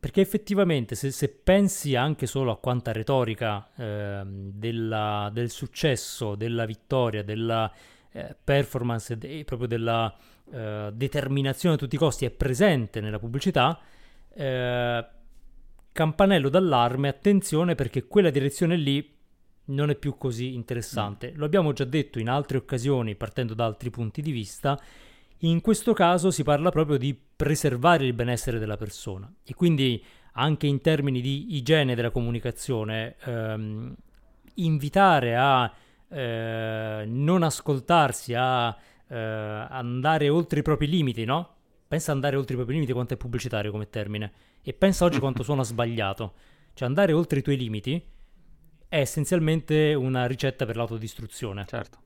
Speaker 1: perché effettivamente se, se pensi anche solo a quanta retorica eh, della, del successo, della vittoria, della eh, performance e proprio della eh, determinazione a tutti i costi è presente nella pubblicità, eh, campanello d'allarme, attenzione perché quella direzione lì non è più così interessante. Mm. Lo abbiamo già detto in altre occasioni partendo da altri punti di vista. In questo caso si parla proprio di preservare il benessere della persona e quindi anche in termini di igiene della comunicazione, ehm, invitare a eh, non ascoltarsi, a eh, andare oltre i propri limiti, no? Pensa andare oltre i propri limiti quanto è pubblicitario come termine e pensa oggi quanto suona sbagliato. Cioè andare oltre i tuoi limiti è essenzialmente una ricetta per l'autodistruzione.
Speaker 5: Certo.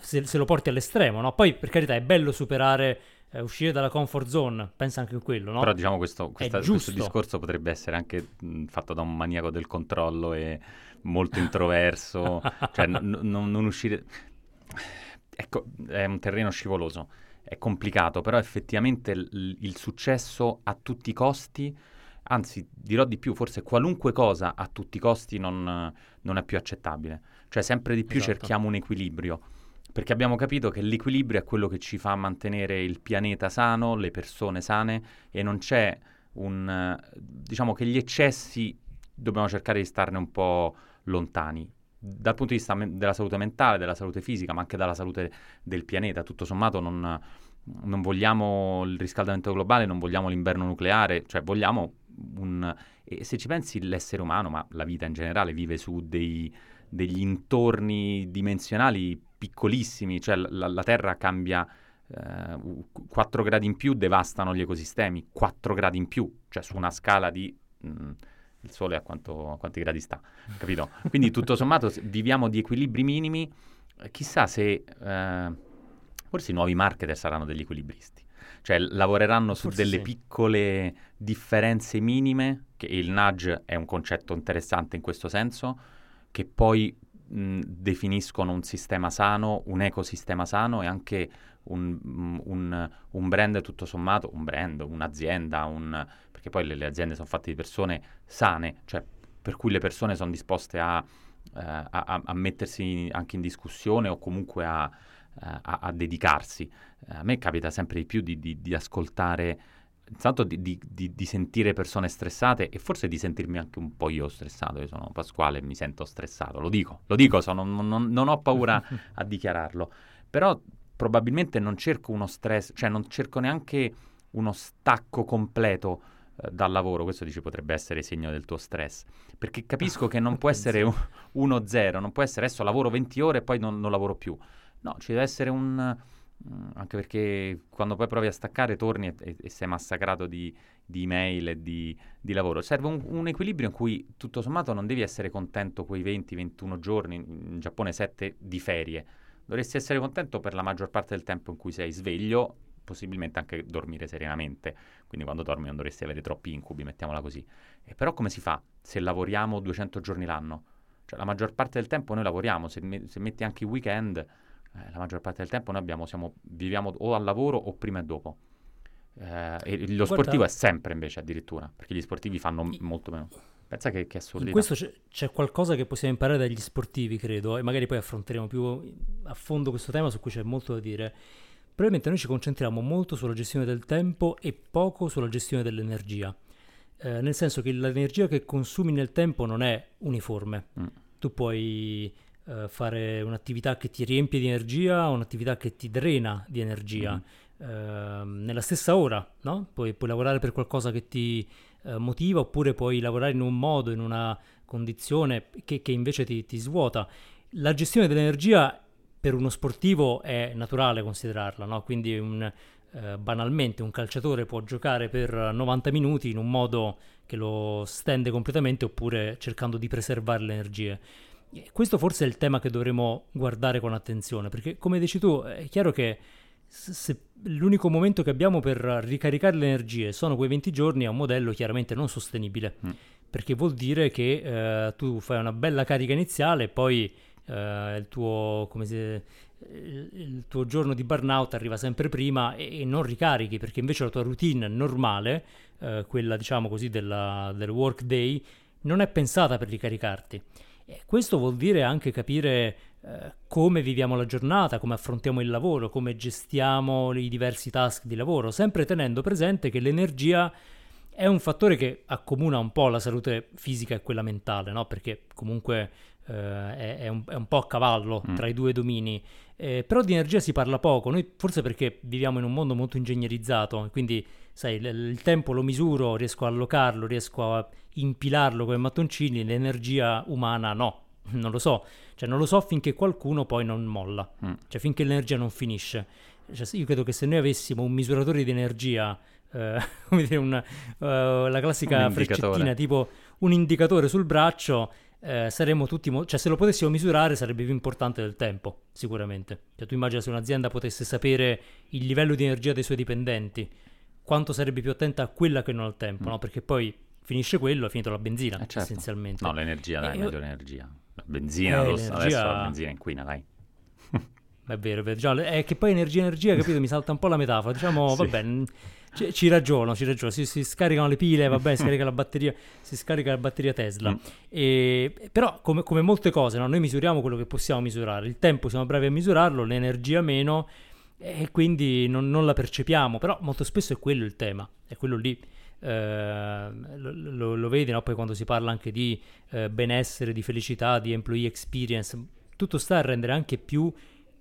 Speaker 1: Se, se lo porti all'estremo, no? Poi, per carità, è bello superare, eh, uscire dalla comfort zone, pensa anche a quello, no?
Speaker 5: Però diciamo questo, questa, questo discorso potrebbe essere anche mh, fatto da un maniaco del controllo e molto introverso, cioè n- n- non uscire... Ecco, è un terreno scivoloso, è complicato, però effettivamente l- il successo a tutti i costi anzi dirò di più, forse qualunque cosa a tutti i costi non, non è più accettabile. Cioè sempre di più esatto. cerchiamo un equilibrio, perché abbiamo capito che l'equilibrio è quello che ci fa mantenere il pianeta sano, le persone sane e non c'è un... diciamo che gli eccessi dobbiamo cercare di starne un po' lontani dal punto di vista me- della salute mentale, della salute fisica, ma anche dalla salute del pianeta. Tutto sommato non, non vogliamo il riscaldamento globale, non vogliamo l'inverno nucleare, cioè vogliamo un... E se ci pensi l'essere umano, ma la vita in generale, vive su dei, degli intorni dimensionali piccolissimi, cioè la, la Terra cambia eh, 4 gradi in più, devastano gli ecosistemi, 4 gradi in più, cioè su una scala di... Mh, il Sole a, quanto, a quanti gradi sta, capito? Quindi tutto sommato viviamo di equilibri minimi, chissà se... Eh, forse i nuovi marketer saranno degli equilibristi. Cioè lavoreranno su Forse delle sì. piccole differenze minime, che il nudge è un concetto interessante in questo senso, che poi mh, definiscono un sistema sano, un ecosistema sano e anche un, un, un, brand tutto sommato, un brand, un'azienda, un, perché poi le, le, aziende sono fatte di persone sane, cioè per cui le persone sono disposte a, uh, a, a mettersi anche in discussione o comunque a, a, a, dedicarsi. Eh, a me capita sempre di più di, di, di ascoltare, intanto di, di, sentire persone stressate e forse di sentirmi anche un po' io stressato. Io sono Pasquale e mi sento stressato, lo dico, lo dico, sono, non, non, non ho paura a dichiararlo. Però probabilmente non cerco uno stress, cioè non cerco neanche uno stacco completo eh, dal lavoro, questo dici potrebbe essere segno del tuo stress, perché capisco che non può essere 1-0, non può essere adesso lavoro 20 ore e poi non, non lavoro più. No, ci deve essere un... Mm, anche perché quando poi provi a staccare torni e, e, sei massacrato di, di email e di, di lavoro. Serve un, un, equilibrio in cui tutto sommato non devi essere contento quei 20-21 giorni, in Giappone 7 di ferie. Dovresti essere contento per la maggior parte del tempo in cui sei sveglio, possibilmente anche dormire serenamente. Quindi quando dormi non dovresti avere troppi incubi, mettiamola così. E però come si fa se lavoriamo 200 giorni l'anno? Cioè la maggior parte del tempo noi lavoriamo, se, me, se metti anche i weekend eh, la maggior parte del tempo noi abbiamo, siamo, viviamo o al lavoro o prima e dopo. Eh, e lo Guarda, sportivo è sempre invece addirittura, perché gli sportivi fanno i, molto meno. Pensa che, che assurdità.
Speaker 1: In questo c'è, c'è, qualcosa che possiamo imparare dagli sportivi, credo, e magari poi affronteremo più a fondo questo tema su cui c'è molto da dire. Probabilmente noi ci concentriamo molto sulla gestione del tempo e poco sulla gestione dell'energia. Eh, nel senso che l'energia che consumi nel tempo non è uniforme. Mm. Tu puoi uh, fare un'attività che ti riempie di energia o un'attività che ti drena di energia. Mm-hmm. Uh, nella stessa ora, no? Puoi, puoi, lavorare per qualcosa che ti uh, motiva oppure puoi lavorare in un modo, in una condizione che, che invece ti, ti, svuota. La gestione dell'energia per uno sportivo è naturale considerarla, no? Quindi un, uh, banalmente un calciatore può giocare per 90 minuti in un modo che lo stende completamente oppure cercando di preservare le energie. Questo forse è il tema che dovremo guardare con attenzione, perché come dici tu, è chiaro che se l'unico momento che abbiamo per ricaricare le energie sono quei 20 giorni, è un modello chiaramente non sostenibile, mm. perché vuol dire che eh, tu fai una bella carica iniziale e poi eh, il, tuo, si, il, tuo, giorno di burnout arriva sempre prima e, e, non ricarichi, perché invece la tua routine normale, eh, quella diciamo così della, del work day, non è pensata per ricaricarti. E questo vuol dire anche capire eh, come viviamo la giornata, come affrontiamo il lavoro, come gestiamo i diversi task di lavoro, sempre tenendo presente che l'energia è un fattore che accomuna un po' la salute fisica e quella mentale, no? perché comunque è, è, un, è, un, po' a cavallo mm. tra i due domini. Eh, però di energia si parla poco, noi forse perché viviamo in un mondo molto ingegnerizzato, quindi sai, l- il tempo lo misuro, riesco a allocarlo, riesco a impilarlo come mattoncini, l'energia umana no, non lo so, cioè non lo so finché qualcuno poi non molla, mm. cioè finché l'energia non finisce. Cioè, io credo che se noi avessimo un misuratore di energia, eh, come dire, una, uh, la classica freccettina, tipo un indicatore sul braccio, eh, saremmo tutti, mo- cioè se lo potessimo misurare sarebbe più importante del tempo, sicuramente. Cioè tu immagina se un'azienda potesse sapere il livello di energia dei suoi dipendenti, quanto sarebbe più attenta a quella che non al tempo, mm. no? Perché poi finisce quello, è finito la benzina, eh certo. essenzialmente.
Speaker 5: No, l'energia, dai, eh, meglio l'energia. La benzina, eh, l'energia... adesso la benzina inquina, dai.
Speaker 1: È vero, è vero. Già, è che poi energia, energia, capito? Mi salta un po' la metafora. Diciamo, sì. vabbè, ci, ci, ragiono, ci ragiono. Si, si, scaricano le pile, vabbè, si scarica la batteria, si scarica la batteria Tesla. Mm. E, però, come, come, molte cose, no? noi misuriamo quello che possiamo misurare. Il tempo siamo bravi a misurarlo, l'energia meno, e quindi non, non la percepiamo. Però molto spesso è quello il tema, è quello lì. Eh, lo, lo, vedi no? poi quando si parla anche di eh, benessere, di felicità, di employee experience, tutto sta a rendere anche più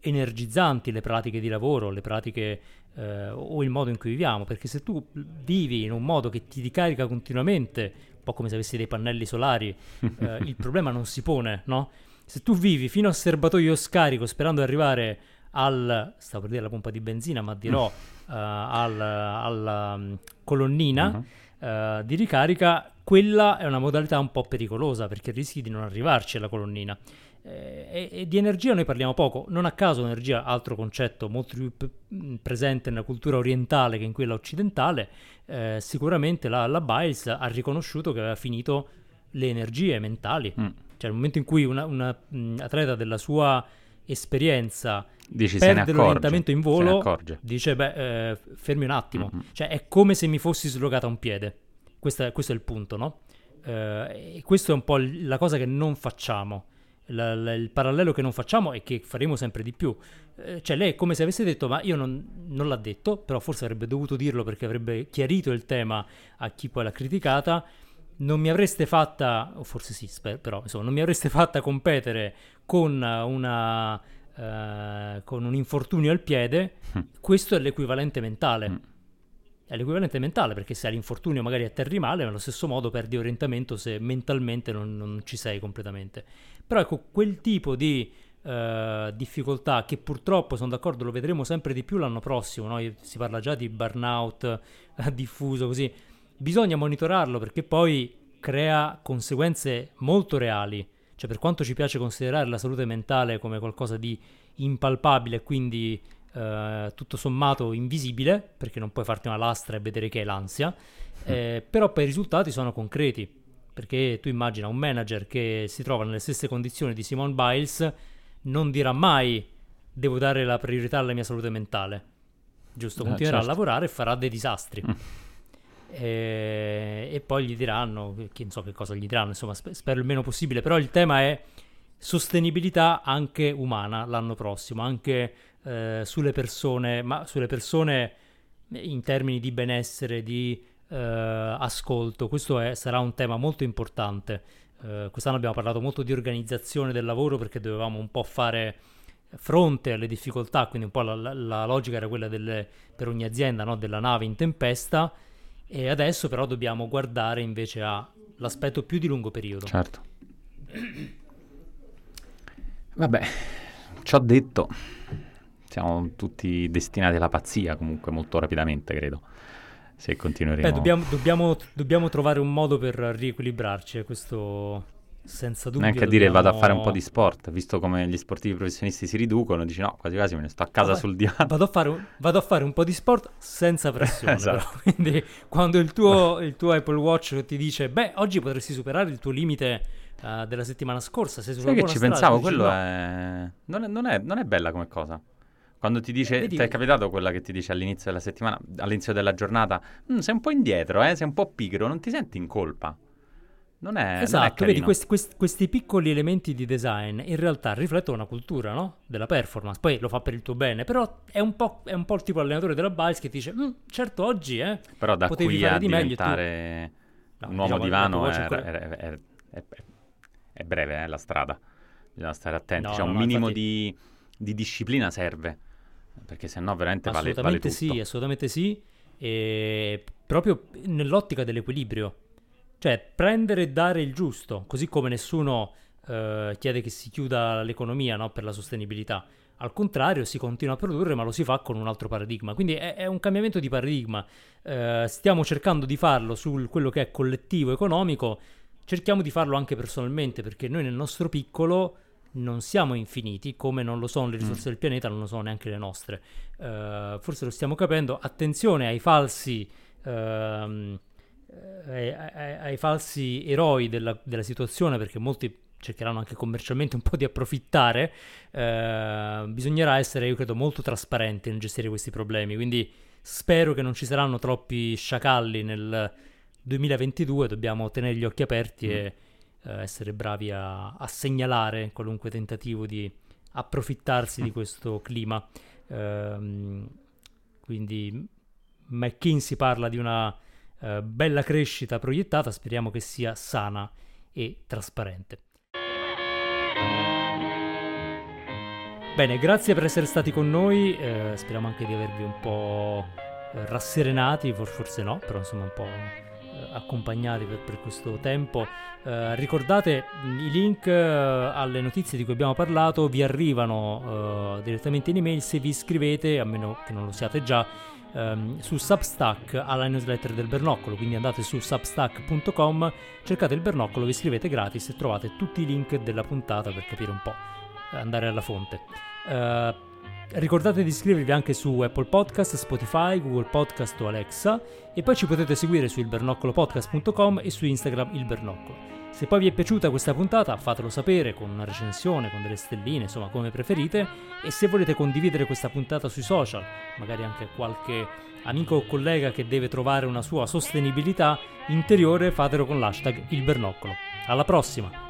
Speaker 1: energizzanti le pratiche di lavoro, le pratiche eh, o il modo in cui viviamo, perché se tu vivi in un modo che ti ricarica continuamente, un po' come se avessi dei pannelli solari, eh, il problema non si pone, no? Se tu vivi fino a serbatoio scarico sperando di arrivare al, stavo per dire la pompa di benzina, ma dirò uh, al, alla um, colonnina uh-huh. uh, di ricarica, quella è una modalità un po' pericolosa perché rischi di non arrivarci alla colonnina. Eh, e, e, di energia noi parliamo poco, non a caso energia, altro concetto molto più p- presente nella cultura orientale che in quella occidentale, eh, sicuramente la, la Biles ha riconosciuto che aveva finito le energie mentali. Mm. Cioè nel momento in cui un atleta della sua esperienza
Speaker 5: Dici,
Speaker 1: perde l'orientamento in volo, dice, beh, eh, fermi un attimo. Mm-hmm. Cioè, è come se mi fossi slogata un piede. Questo è, questo è il punto, no? Eh, e questo è un po' la cosa che non facciamo. La, la, il parallelo che non facciamo e che faremo sempre di più. Eh, cioè, lei è come se avesse detto, ma io non, non, l'ha detto, però forse avrebbe dovuto dirlo perché avrebbe chiarito il tema a chi poi l'ha criticata. Non mi avreste fatta, o forse sì, spero, però insomma, non mi avreste fatta competere con una eh, con un infortunio al piede, mm. questo è l'equivalente mentale. Mm. È l'equivalente mentale perché se hai l'infortunio magari atterri male, ma allo stesso modo perdi orientamento se mentalmente non, non ci sei completamente. Però ecco, quel tipo di uh, difficoltà che purtroppo, sono d'accordo, lo vedremo sempre di più l'anno prossimo, no? si parla già di burnout diffuso così, bisogna monitorarlo perché poi crea conseguenze molto reali cioè, per quanto ci piace considerare la salute mentale come qualcosa di impalpabile quindi eh, tutto sommato invisibile, perché non puoi farti una lastra e vedere che è l'ansia, eh, però poi i risultati sono concreti. Perché tu immagina un manager che si trova nelle stesse condizioni di Simone Biles, non dirà mai devo dare la priorità alla mia salute mentale. Giusto, eh, continuerà certo. a lavorare e farà dei disastri. Mm. E, e, poi gli diranno, che non so che cosa gli diranno, insomma spero il meno possibile, però il tema è sostenibilità anche umana l'anno prossimo, anche eh, sulle persone, ma sulle persone in termini di benessere, di eh, ascolto, questo è, sarà un tema molto importante. Eh, quest'anno abbiamo parlato molto di organizzazione del lavoro perché dovevamo un po' fare fronte alle difficoltà, quindi un po' la, la, la logica era quella delle, per ogni azienda no? della nave in tempesta e adesso però dobbiamo guardare invece all'aspetto più di lungo periodo.
Speaker 5: Certo. Vabbè, ci ho detto, siamo tutti destinati alla pazzia comunque molto rapidamente, credo. Se continueremo...
Speaker 1: Beh, dobbiamo, dobbiamo, dobbiamo trovare un modo per riequilibrarci, eh, questo senza dubbio.
Speaker 5: Neanche a dire
Speaker 1: dobbiamo...
Speaker 5: vado a fare un po' di sport, visto come gli sportivi professionisti si riducono, dici no, quasi quasi me ne sto a casa
Speaker 1: Vabbè,
Speaker 5: sul divano.
Speaker 1: Vado a, fare un, vado a fare un po' di sport senza pressione.
Speaker 5: Esatto.
Speaker 1: però. Quindi quando il tuo, il tuo Apple Watch ti dice, beh, oggi potresti superare il tuo limite eh, della settimana scorsa, sei sulla
Speaker 5: Sai che ci
Speaker 1: strada",
Speaker 5: pensavo, quello
Speaker 1: "No".
Speaker 5: è... Non, è... non è- non è bella come cosa. Quando ti dice, ti è capitato quella che ti dice all'inizio della settimana, all'inizio della giornata, "Mm, sei un po' indietro, eh, sei un po' pigro, non ti senti in colpa. Non è, non è
Speaker 1: Esatto, vedi, questi, questi- questi piccoli elementi di design in realtà riflettono una cultura, no? Della performance. Poi lo fa per il tuo bene, però è un po', è un po' il tipo allenatore della Biles che ti dice, "Mm, certo oggi, eh,
Speaker 5: Però da
Speaker 1: potevi
Speaker 5: qui
Speaker 1: fare
Speaker 5: a
Speaker 1: di meglio e tu-
Speaker 5: diventare
Speaker 1: No,
Speaker 5: un uomo
Speaker 1: diciamo,
Speaker 5: divano è,
Speaker 1: Watch è
Speaker 5: è- breve eh, la strada. Bisogna stare attenti.
Speaker 1: No,
Speaker 5: C'è
Speaker 1: no,
Speaker 5: un minimo
Speaker 1: infatti-
Speaker 5: di, di disciplina serve. Perché sennò veramente vale, vale
Speaker 1: Assolutamente
Speaker 5: tutto.
Speaker 1: sì, assolutamente sì. E proprio nell'ottica dell'equilibrio. Cioè, prendere e dare il giusto, così come nessuno eh, chiede che si chiuda l'economia no, per la sostenibilità. Al contrario, si continua a produrre, ma lo si fa con un altro paradigma. Quindi è, è un cambiamento di paradigma. Eh, stiamo cercando di farlo su quello che è collettivo economico, cerchiamo di farlo anche personalmente, perché noi nel nostro piccolo non siamo infiniti, come non lo sono le risorse del pianeta, non lo sono neanche le nostre. Eh, forse lo stiamo capendo. Attenzione ai falsi, ehm, eh, ai, ai- ai falsi eroi della, della situazione, perché molti cercheranno anche commercialmente un po' di approfittare. Eh, bisognerà essere, io credo, molto trasparenti nel gestire questi problemi. Quindi spero che non ci saranno troppi sciacalli nel 2022. Dobbiamo tenere gli occhi aperti e eh, essere bravi a, a segnalare qualunque tentativo di approfittarsi di questo clima. Ehm, quindi McKinsey parla di una eh, bella crescita proiettata, speriamo che sia sana e trasparente. Bene, grazie per essere stati con noi, eh, speriamo anche di avervi un po' eh, rasserenati, for- forse no, però insomma un po' accompagnati per, per questo tempo. Eh, ricordate mh, i link eh, alle notizie di cui abbiamo parlato vi arrivano eh, direttamente in email se vi iscrivete, a meno che non lo siate già, ehm, su Substack alla newsletter del Bernoccolo. Quindi andate su substack.com, cercate il Bernoccolo, vi iscrivete gratis e trovate tutti i link della puntata per capire un po', eh, andare alla fonte. Ricordate di iscrivervi anche su Apple Podcast, Spotify, Google Podcast o Alexa e poi ci potete seguire su ilbernoccolopodcast.com e su Instagram il Bernoccolo. Se poi vi è piaciuta questa puntata fatelo sapere con una recensione, con delle stelline, insomma come preferite e se volete condividere questa puntata sui social, magari anche qualche amico o collega che deve trovare una sua sostenibilità interiore, fatelo con l'hashtag il Bernoccolo. Alla prossima!